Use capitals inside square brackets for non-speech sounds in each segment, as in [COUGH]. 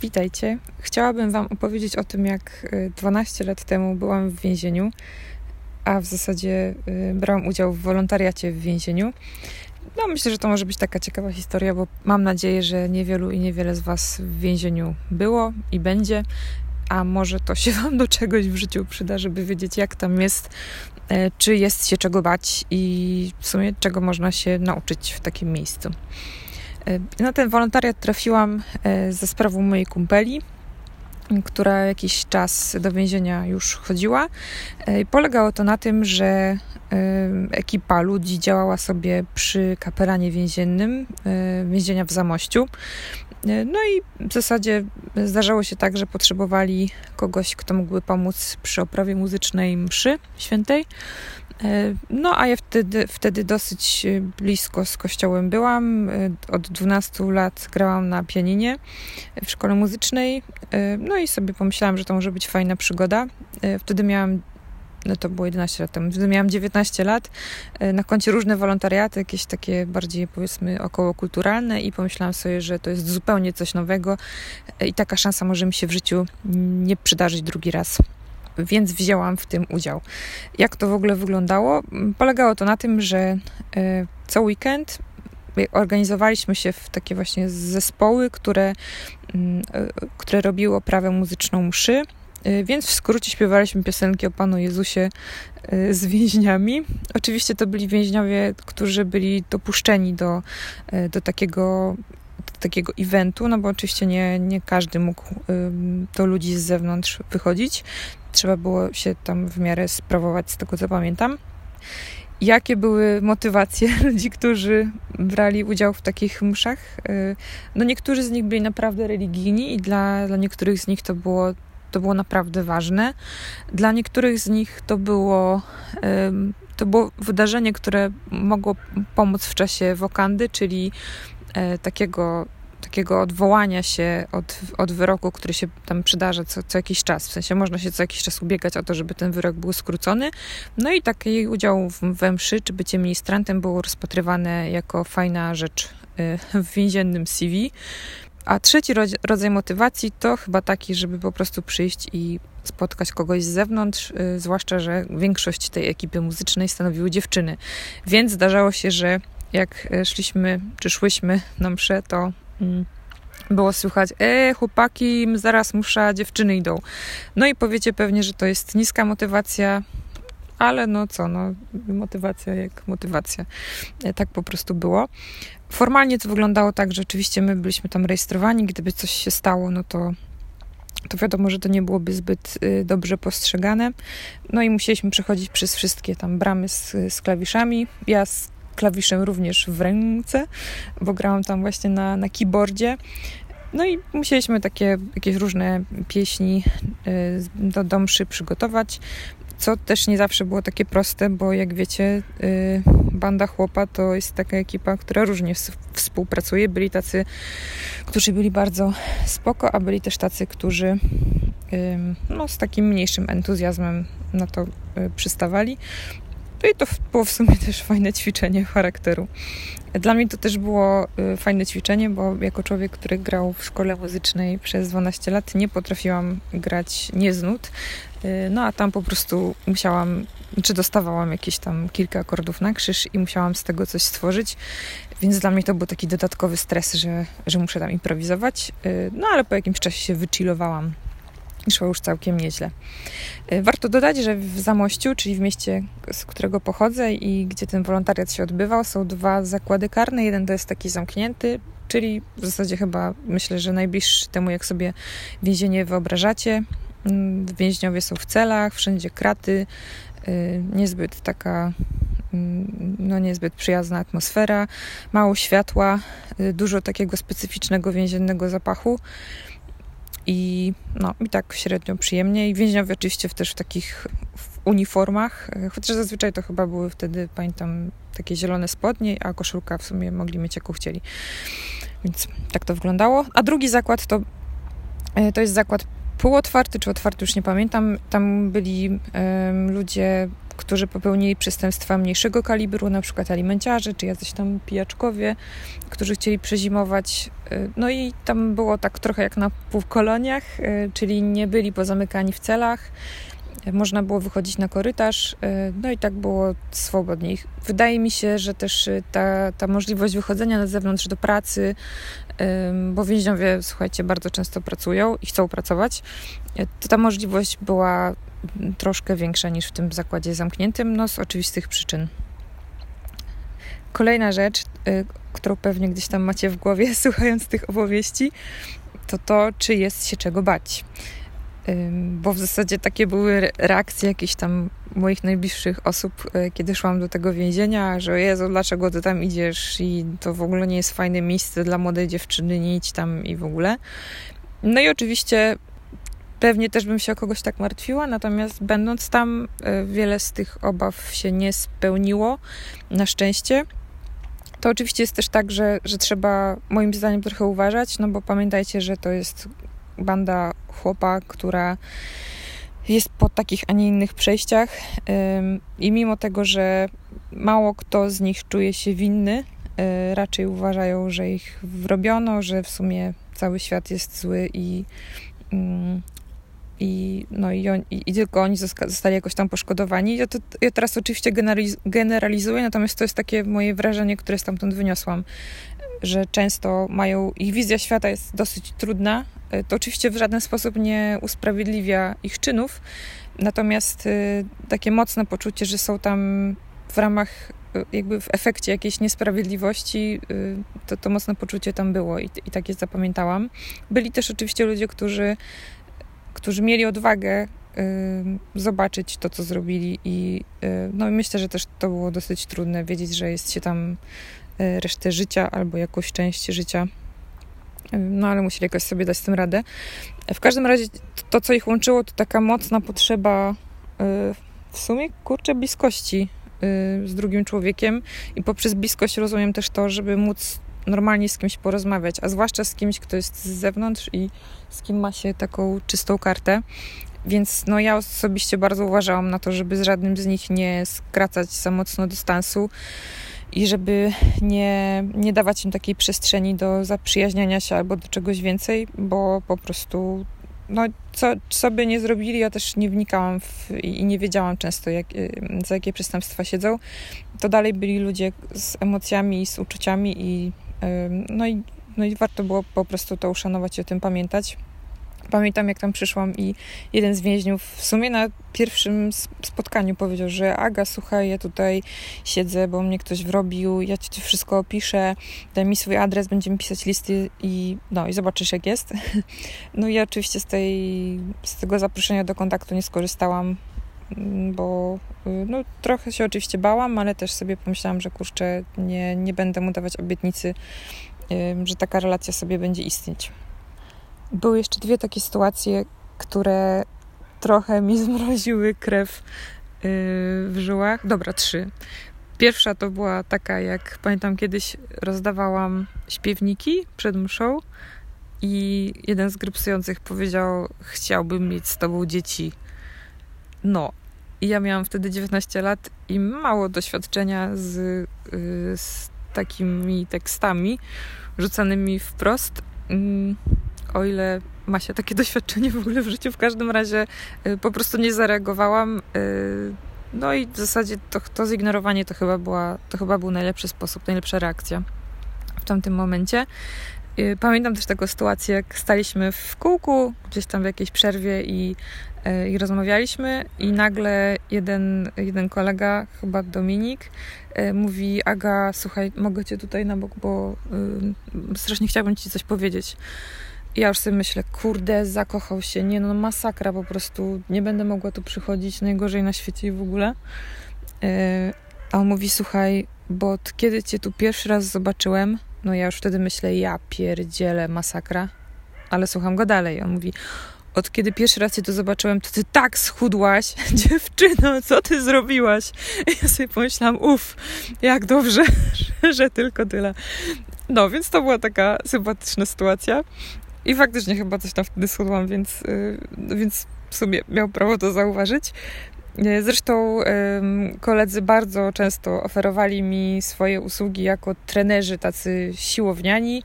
Witajcie. Chciałabym Wam opowiedzieć o tym, jak 12 lat temu byłam w więzieniu, a w zasadzie brałam udział w wolontariacie w więzieniu. No, myślę, że to może być taka ciekawa historia, bo mam nadzieję, że niewielu i niewiele z Was w więzieniu było i będzie, a może to się [LAUGHS] Wam do czegoś w życiu przyda, żeby wiedzieć, jak tam jest, e, czy jest się czego bać i w sumie czego można się nauczyć w takim miejscu. E, na ten wolontariat trafiłam e, ze sprawą mojej kumpeli, która jakiś czas do więzienia już chodziła. Polegało to na tym, że ekipa ludzi działała sobie przy kapelanie więziennym więzienia w Zamościu. No i w zasadzie zdarzało się tak, że potrzebowali kogoś, kto mógłby pomóc przy oprawie muzycznej mszy świętej. No a ja wtedy, wtedy dosyć blisko z kościołem byłam. Od 12 lat grałam na pianinie w szkole muzycznej. No i sobie pomyślałam, że to może być fajna przygoda. Wtedy miałam no to było 11 lat temu, wtedy miałam 19 lat, e, na koncie różne wolontariaty, jakieś takie bardziej powiedzmy okołokulturalne i pomyślałam sobie, że to jest zupełnie coś nowego e, i taka szansa może mi się w życiu nie przydarzyć drugi raz więc wzięłam w tym udział. Jak to w ogóle wyglądało? Polegało to na tym, że e, co weekend organizowaliśmy się w takie właśnie zespoły, które, które robiły oprawę muzyczną mszy Y, więc w skrócie śpiewaliśmy piosenki o Panu Jezusie y, z więźniami. Oczywiście to byli więźniowie, którzy byli dopuszczeni do, y, do takiego takiego eventu, no bo oczywiście nie, nie każdy mógł do ludzi z zewnątrz wychodzić. Trzeba było się tam w miarę sprawować, z tego co pamiętam. Jakie były motywacje [LAUGHS] ludzi, którzy brali udział w takich mszach? No niektórzy z nich byli naprawdę religijni i dla, dla niektórych z nich to było to było naprawdę ważne. Dla niektórych z nich to było, to było wydarzenie, które mogło pomóc w czasie wokandy, czyli takiego takiego odwołania się od, od wyroku, który się tam przydarza co, co jakiś czas. W sensie można się co jakiś czas ubiegać o to, żeby ten wyrok był skrócony. No i taki udział w, we mszy, czy bycie ministrantem było rozpatrywane jako fajna rzecz e, w więziennym CV. A trzeci rodzaj motywacji to chyba taki, żeby po prostu przyjść i spotkać kogoś z zewnątrz, yy, zwłaszcza, że większość tej ekipy muzycznej stanowiły dziewczyny. Więc zdarzało się, że jak y, szliśmy, czy szłyśmy na mszę, to mm, było słychać, e, chłopaki, zaraz muszę, dziewczyny idą. No i powiecie pewnie, że to jest niska motywacja, ale no co, no motywacja jak motywacja. E, tak po prostu było. Formalnie to wyglądało tak, że oczywiście my byliśmy tam rejestrowani, gdyby coś się stało, no to to wiadomo, że to nie byłoby zbyt y, dobrze postrzegane. No i musieliśmy przechodzić przez wszystkie tam bramy z, z klawiszami. Ja z klawiszem również w ręce, bo grałam tam właśnie na, na keyboardzie. No i musieliśmy takie jakieś różne pieśni y, do, do mszy przygotować co też nie zawsze było takie proste, bo jak wiecie, y, Banda Chłopa to jest taka ekipa, która różnie współpracuje. Byli tacy, którzy byli bardzo spoko, a byli też tacy, którzy no, z takim mniejszym entuzjazmem na to y, przystawali. No i to było w sumie też fajne ćwiczenie charakteru. Dla mnie to też było y, fajne ćwiczenie, bo jako człowiek, który grał w szkole muzycznej przez 12 lat, nie potrafiłam grać nie z nut. Y, no a tam po prostu musiałam, czy dostawałam jakieś tam kilka akordów na krzyż i musiałam z tego coś stworzyć. Więc dla mnie to był taki dodatkowy stres, że, że muszę tam improwizować. Y, no ale po jakimś czasie się wychillowałam szło już całkiem nieźle. E, warto dodać, że w Zamościu, czyli w mieście, z którego pochodzę i gdzie ten wolontariat się odbywał, są dwa zakłady karne. Jeden to jest taki zamknięty, czyli w zasadzie chyba myślę, że najbliższy temu, jak sobie więzienie wyobrażacie. Mm, więźniowie są w celach, wszędzie kraty, e, niezbyt taka mm, no niezbyt przyjazna atmosfera, mało światła, e, dużo takiego specyficznego więziennego zapachu. I, no, i tak średnio przyjemnie. I więźniowie oczywiście też w takich uniformach, e, chociaż zazwyczaj to chyba były wtedy, pamiętam, takie zielone spodnie, a koszulka w sumie mogli mieć jaką chcieli. Więc tak to wyglądało. A drugi zakład to, e, to jest zakład półotwarty czy otwarty, już nie pamiętam. Tam byli um, ludzie, którzy popełnili przestępstwa mniejszego kalibru, na przykład alimenciarze, czy jacyś tam pijaczkowie, którzy chcieli przezimować. Y, no i tam było tak trochę jak na półkoloniach, y, czyli nie byli pozamykani w celach, można było wychodzić na korytarz, no i tak było swobodniej. Wydaje mi się, że też ta, ta możliwość wychodzenia na zewnątrz do pracy, bo więźniowie, słuchajcie, bardzo często pracują i chcą pracować, to ta możliwość była troszkę większa niż w tym zakładzie zamkniętym, no z oczywistych przyczyn. Kolejna rzecz, y, którą pewnie gdzieś tam macie w głowie, [LAUGHS] słuchając tych opowieści, to to, czy jest się czego bać. Bo w zasadzie takie były reakcje jakichś tam moich najbliższych osób, y, kiedy szłam do tego więzienia, że Jezu, dlaczego ty tam idziesz i to w ogóle nie jest fajne miejsce dla młodej dziewczyny, nie idź tam i w ogóle. No i oczywiście Pewnie też bym się o kogoś tak martwiła, natomiast będąc tam, e, wiele z tych obaw się nie spełniło, na szczęście. To oczywiście jest też tak, że, że trzeba moim zdaniem trochę uważać, no bo pamiętajcie, że to jest banda chłopa, która jest po takich, a nie innych przejściach i mimo tego, że mało kto z nich czuje się winny, e, raczej uważają, że ich wrobiono, że w sumie cały świat jest zły i mm, i, no i, on, i, i, tylko oni zostali jakoś tam poszkodowani. Ja, to, ja teraz oczywiście generaliz generalizuję, natomiast to jest takie moje wrażenie, które stamtąd wyniosłam, że często mają, ich wizja świata jest dosyć trudna. E, to oczywiście w żaden sposób nie usprawiedliwia ich czynów, natomiast y, takie mocne poczucie, że są tam w ramach y, jakby w efekcie jakiejś niesprawiedliwości, y, to, to mocne poczucie tam było i, i tak je zapamiętałam. Byli też oczywiście ludzie, którzy którzy mieli odwagę y, zobaczyć to, co zrobili i y, no, myślę, że też to było dosyć trudne wiedzieć, że jest się tam y, resztę życia albo jakąś część życia. No ale musieli jakoś sobie dać z tym radę. W każdym razie to, co ich łączyło, to taka mocna potrzeba w sumie, kurczę, bliskości z drugim człowiekiem i poprzez bliskość rozumiem też to, żeby móc normalnie z kimś porozmawiać, a zwłaszcza z kimś, kto jest z zewnątrz i z kim ma się taką czystą kartę. Więc no, ja osobiście bardzo uważałam na to, żeby z żadnym z nich nie skracać za mocno dystansu i żeby nie, nie dawać im takiej przestrzeni do zaprzyjaźniania się albo do czegoś więcej, bo po prostu no, co, co by nie zrobili, ja też nie wnikałam w, i nie wiedziałam często, jak, za jakie przestępstwa siedzą. To dalej byli ludzie z emocjami i z uczuciami i no i, no i warto było po prostu to uszanować i o tym pamiętać. Pamiętam, jak tam przyszłam i jeden z więźniów w sumie na pierwszym spotkaniu powiedział, że Aga, słuchaj, ja tutaj siedzę, bo mnie ktoś wrobił, ja ci wszystko opiszę, daj mi swój adres, będziemy pisać listy i no i zobaczysz, jak jest. [LAUGHS] No i oczywiście z, tej, z tego zaproszenia do kontaktu nie skorzystałam, mm, bo y, no, trochę się oczywiście bałam, ale też sobie pomyślałam, że kurczę, nie, nie będę mu dawać obietnicy, że taka relacja sobie będzie istnieć. Były jeszcze dwie takie sytuacje, które trochę mi [LAUGHS] zmroziły krew y, w żyłach. Dobra, trzy. Pierwsza to była taka, jak pamiętam kiedyś rozdawałam śpiewniki przed mszą i jeden z grypsujących powiedział, chciałbym mieć z tobą dzieci. No, i ja miałam wtedy 19 lat i mało doświadczenia z, y, z takimi tekstami rzucanymi wprost. Mm, o ile ma się takie [LAUGHS] doświadczenie w ogóle w życiu. W każdym razie y, po prostu nie zareagowałam. Y, no i w zasadzie to, to zignorowanie to chyba, była, to chyba był najlepszy sposób, najlepsza reakcja w tamtym momencie. Y, pamiętam też taką sytuację, jak staliśmy w kółku, gdzieś tam w jakiejś przerwie i, i rozmawialiśmy, i nagle jeden, jeden kolega, chyba Dominik, mówi: Aga, słuchaj, mogę cię tutaj na bok, bo y, strasznie chciałabym ci coś powiedzieć ja już sobie myślę, kurde, zakochał się, nie no, masakra po prostu, nie będę mogła tu przychodzić, najgorzej na świecie i w ogóle. Yy, a on mówi, słuchaj, bo kiedy cię tu pierwszy raz zobaczyłem, no ja już wtedy myślę, ja pierdzielę, masakra, ale słucham go dalej. On mówi, od kiedy pierwszy raz cię tu zobaczyłem, to ty tak schudłaś, [LAUGHS] dziewczyno, co ty zrobiłaś? [LAUGHS] Ja sobie pomyślałam, uff, jak dobrze, [LAUGHS] że, że tylko tyle. No, więc to była taka sympatyczna sytuacja. I faktycznie chyba coś tam wtedy schudłam, więc, yy, więc w sumie miał prawo to zauważyć. Zresztą koledzy bardzo często oferowali mi swoje usługi jako trenerzy, tacy siłowniani,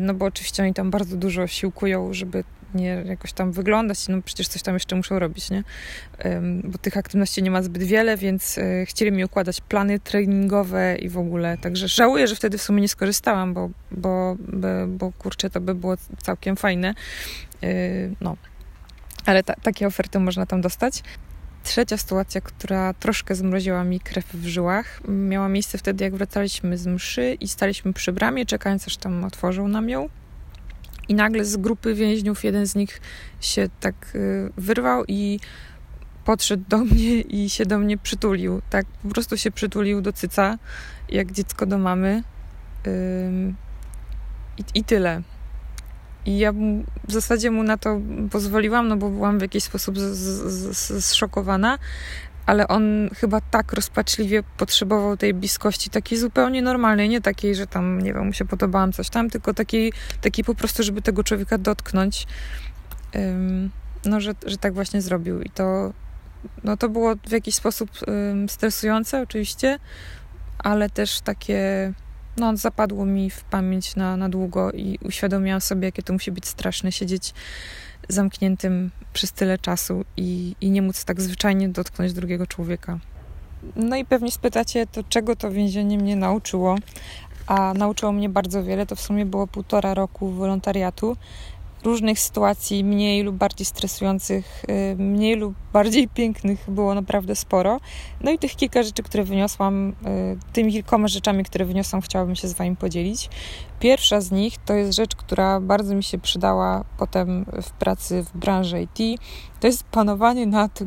no bo oczywiście oni tam bardzo dużo siłkują, żeby nie jakoś tam wyglądać, no przecież coś tam jeszcze muszą robić, nie? Bo tych aktywności nie ma zbyt wiele, więc e, chcieli mi układać plany treningowe i w ogóle. Także żałuję, że wtedy w sumie nie skorzystałam, bo, bo, bo, kurczę, to by było całkiem fajne. E, no. Ale ta, takie oferty można tam dostać. Trzecia sytuacja, która troszkę zmroziła mi krew w żyłach, miała miejsce wtedy, jak wracaliśmy z mszy i staliśmy przy bramie, czekając, aż tam otworzą nam ją. I nagle z grupy więźniów jeden z nich się tak y, wyrwał i podszedł do mnie i się do mnie przytulił. Tak po prostu się przytulił do cyca, jak dziecko do mamy. I, i tyle. I ja w zasadzie mu na to pozwoliłam, no bo byłam w jakiś sposób zszokowana, ale on chyba tak rozpaczliwie potrzebował tej bliskości, takiej zupełnie normalnej, nie takiej, że tam, nie wiem, mu się podobałam coś tam, tylko takiej, takiej po prostu, żeby tego człowieka dotknąć. Um, no, że, że tak właśnie zrobił. I to, no, to było w jakiś sposób um, stresujące, oczywiście, ale też takie, no, zapadło mi w pamięć na, na długo i uświadomiłam sobie, jakie to musi być straszne siedzieć zamkniętym przez tyle czasu i, i nie móc tak zwyczajnie dotknąć drugiego człowieka. No i pewnie spytacie, to czego to więzienie mnie nauczyło? A nauczyło mnie bardzo wiele. To w sumie było półtora roku wolontariatu różnych sytuacji, mniej lub bardziej stresujących, y, mniej lub bardziej pięknych było naprawdę sporo. No i tych kilka rzeczy, które wyniosłam, y, tymi kilkoma rzeczami, które wyniosłam, chciałabym się z Wami podzielić. Pierwsza z nich to jest rzecz, która bardzo mi się przydała potem w pracy w branży IT. To jest panowanie nad y,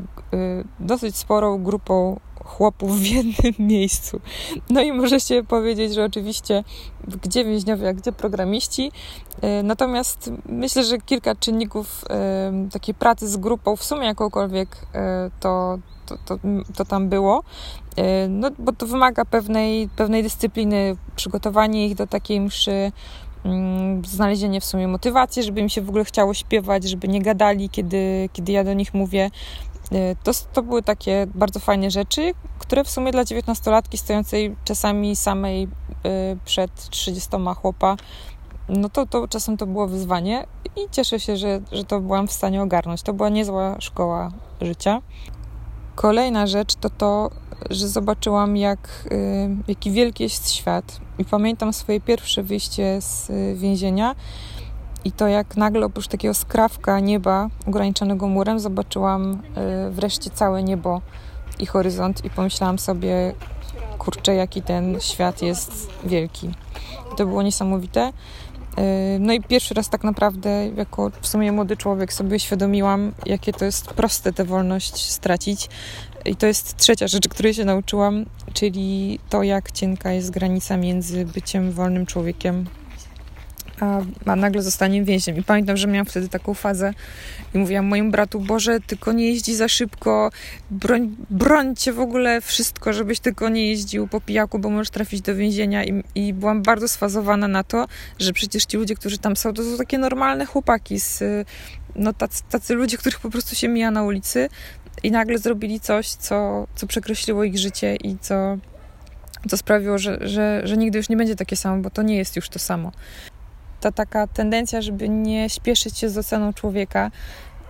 dosyć sporą grupą chłopów w jednym [LAUGHS] miejscu. No i możecie powiedzieć, że oczywiście gdzie więźniowie, a gdzie programiści. E, natomiast myślę, że kilka czynników e, takiej pracy z grupą, w sumie jakąkolwiek, e, to, to, to, to tam było. No, bo to wymaga pewnej, pewnej dyscypliny, przygotowanie ich do takiej mszy, mm, znalezienie w sumie motywacji, żeby im się w ogóle chciało śpiewać, żeby nie gadali, kiedy, kiedy ja do nich mówię. Y, to, to były takie bardzo fajne rzeczy, które w sumie dla dziewiętnastolatki stojącej czasami samej y, przed 30 chłopa, no to, to czasem to było wyzwanie i cieszę się, że, że to byłam w stanie ogarnąć. To była niezła szkoła życia. Kolejna rzecz to to, że zobaczyłam, jak, y, jaki wielki jest świat. I pamiętam swoje pierwsze wyjście z więzienia i to jak nagle oprócz takiego skrawka nieba ograniczonego murem zobaczyłam y, wreszcie całe niebo i horyzont i pomyślałam sobie, kurczę, jaki ten świat jest wielki. To było niesamowite. Y, no i pierwszy raz tak naprawdę, jako w sumie młody człowiek, sobie uświadomiłam, jakie to jest proste tę wolność stracić. I to jest trzecia rzecz, której się nauczyłam, czyli to, jak cienka jest granica między byciem wolnym człowiekiem a, a nagle zostanie więźniem. I pamiętam, że miałam wtedy taką fazę i mówiłam mojemu bratu, Boże, tylko nie jeździ za szybko, broń, brońcie w ogóle wszystko, żebyś tylko nie jeździł po pijaku, bo możesz trafić do więzienia. I, I byłam bardzo sfazowana na to, że przecież ci ludzie, którzy tam są, to są takie normalne chłopaki, z, no tacy, tacy ludzie, których po prostu się mija na ulicy i nagle zrobili coś, co, co przekreśliło ich życie i co, co sprawiło, że, że, że nigdy już nie będzie takie samo, bo to nie jest już to samo ta taka tendencja, żeby nie śpieszyć się z oceną człowieka,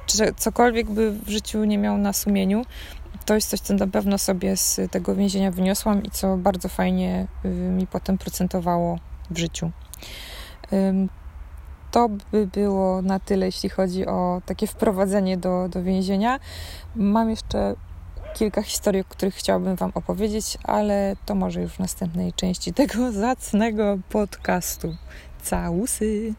czy cokolwiek by w życiu nie miał na sumieniu, to jest coś, co na pewno sobie z tego więzienia wyniosłam i co bardzo fajnie y, mi potem procentowało w życiu. To by było na tyle, jeśli chodzi o takie wprowadzenie do, do więzienia. Mam jeszcze kilka historii, o których chciałabym Wam opowiedzieć, ale to może już w następnej części tego zacnego podcastu. Ciao, c'est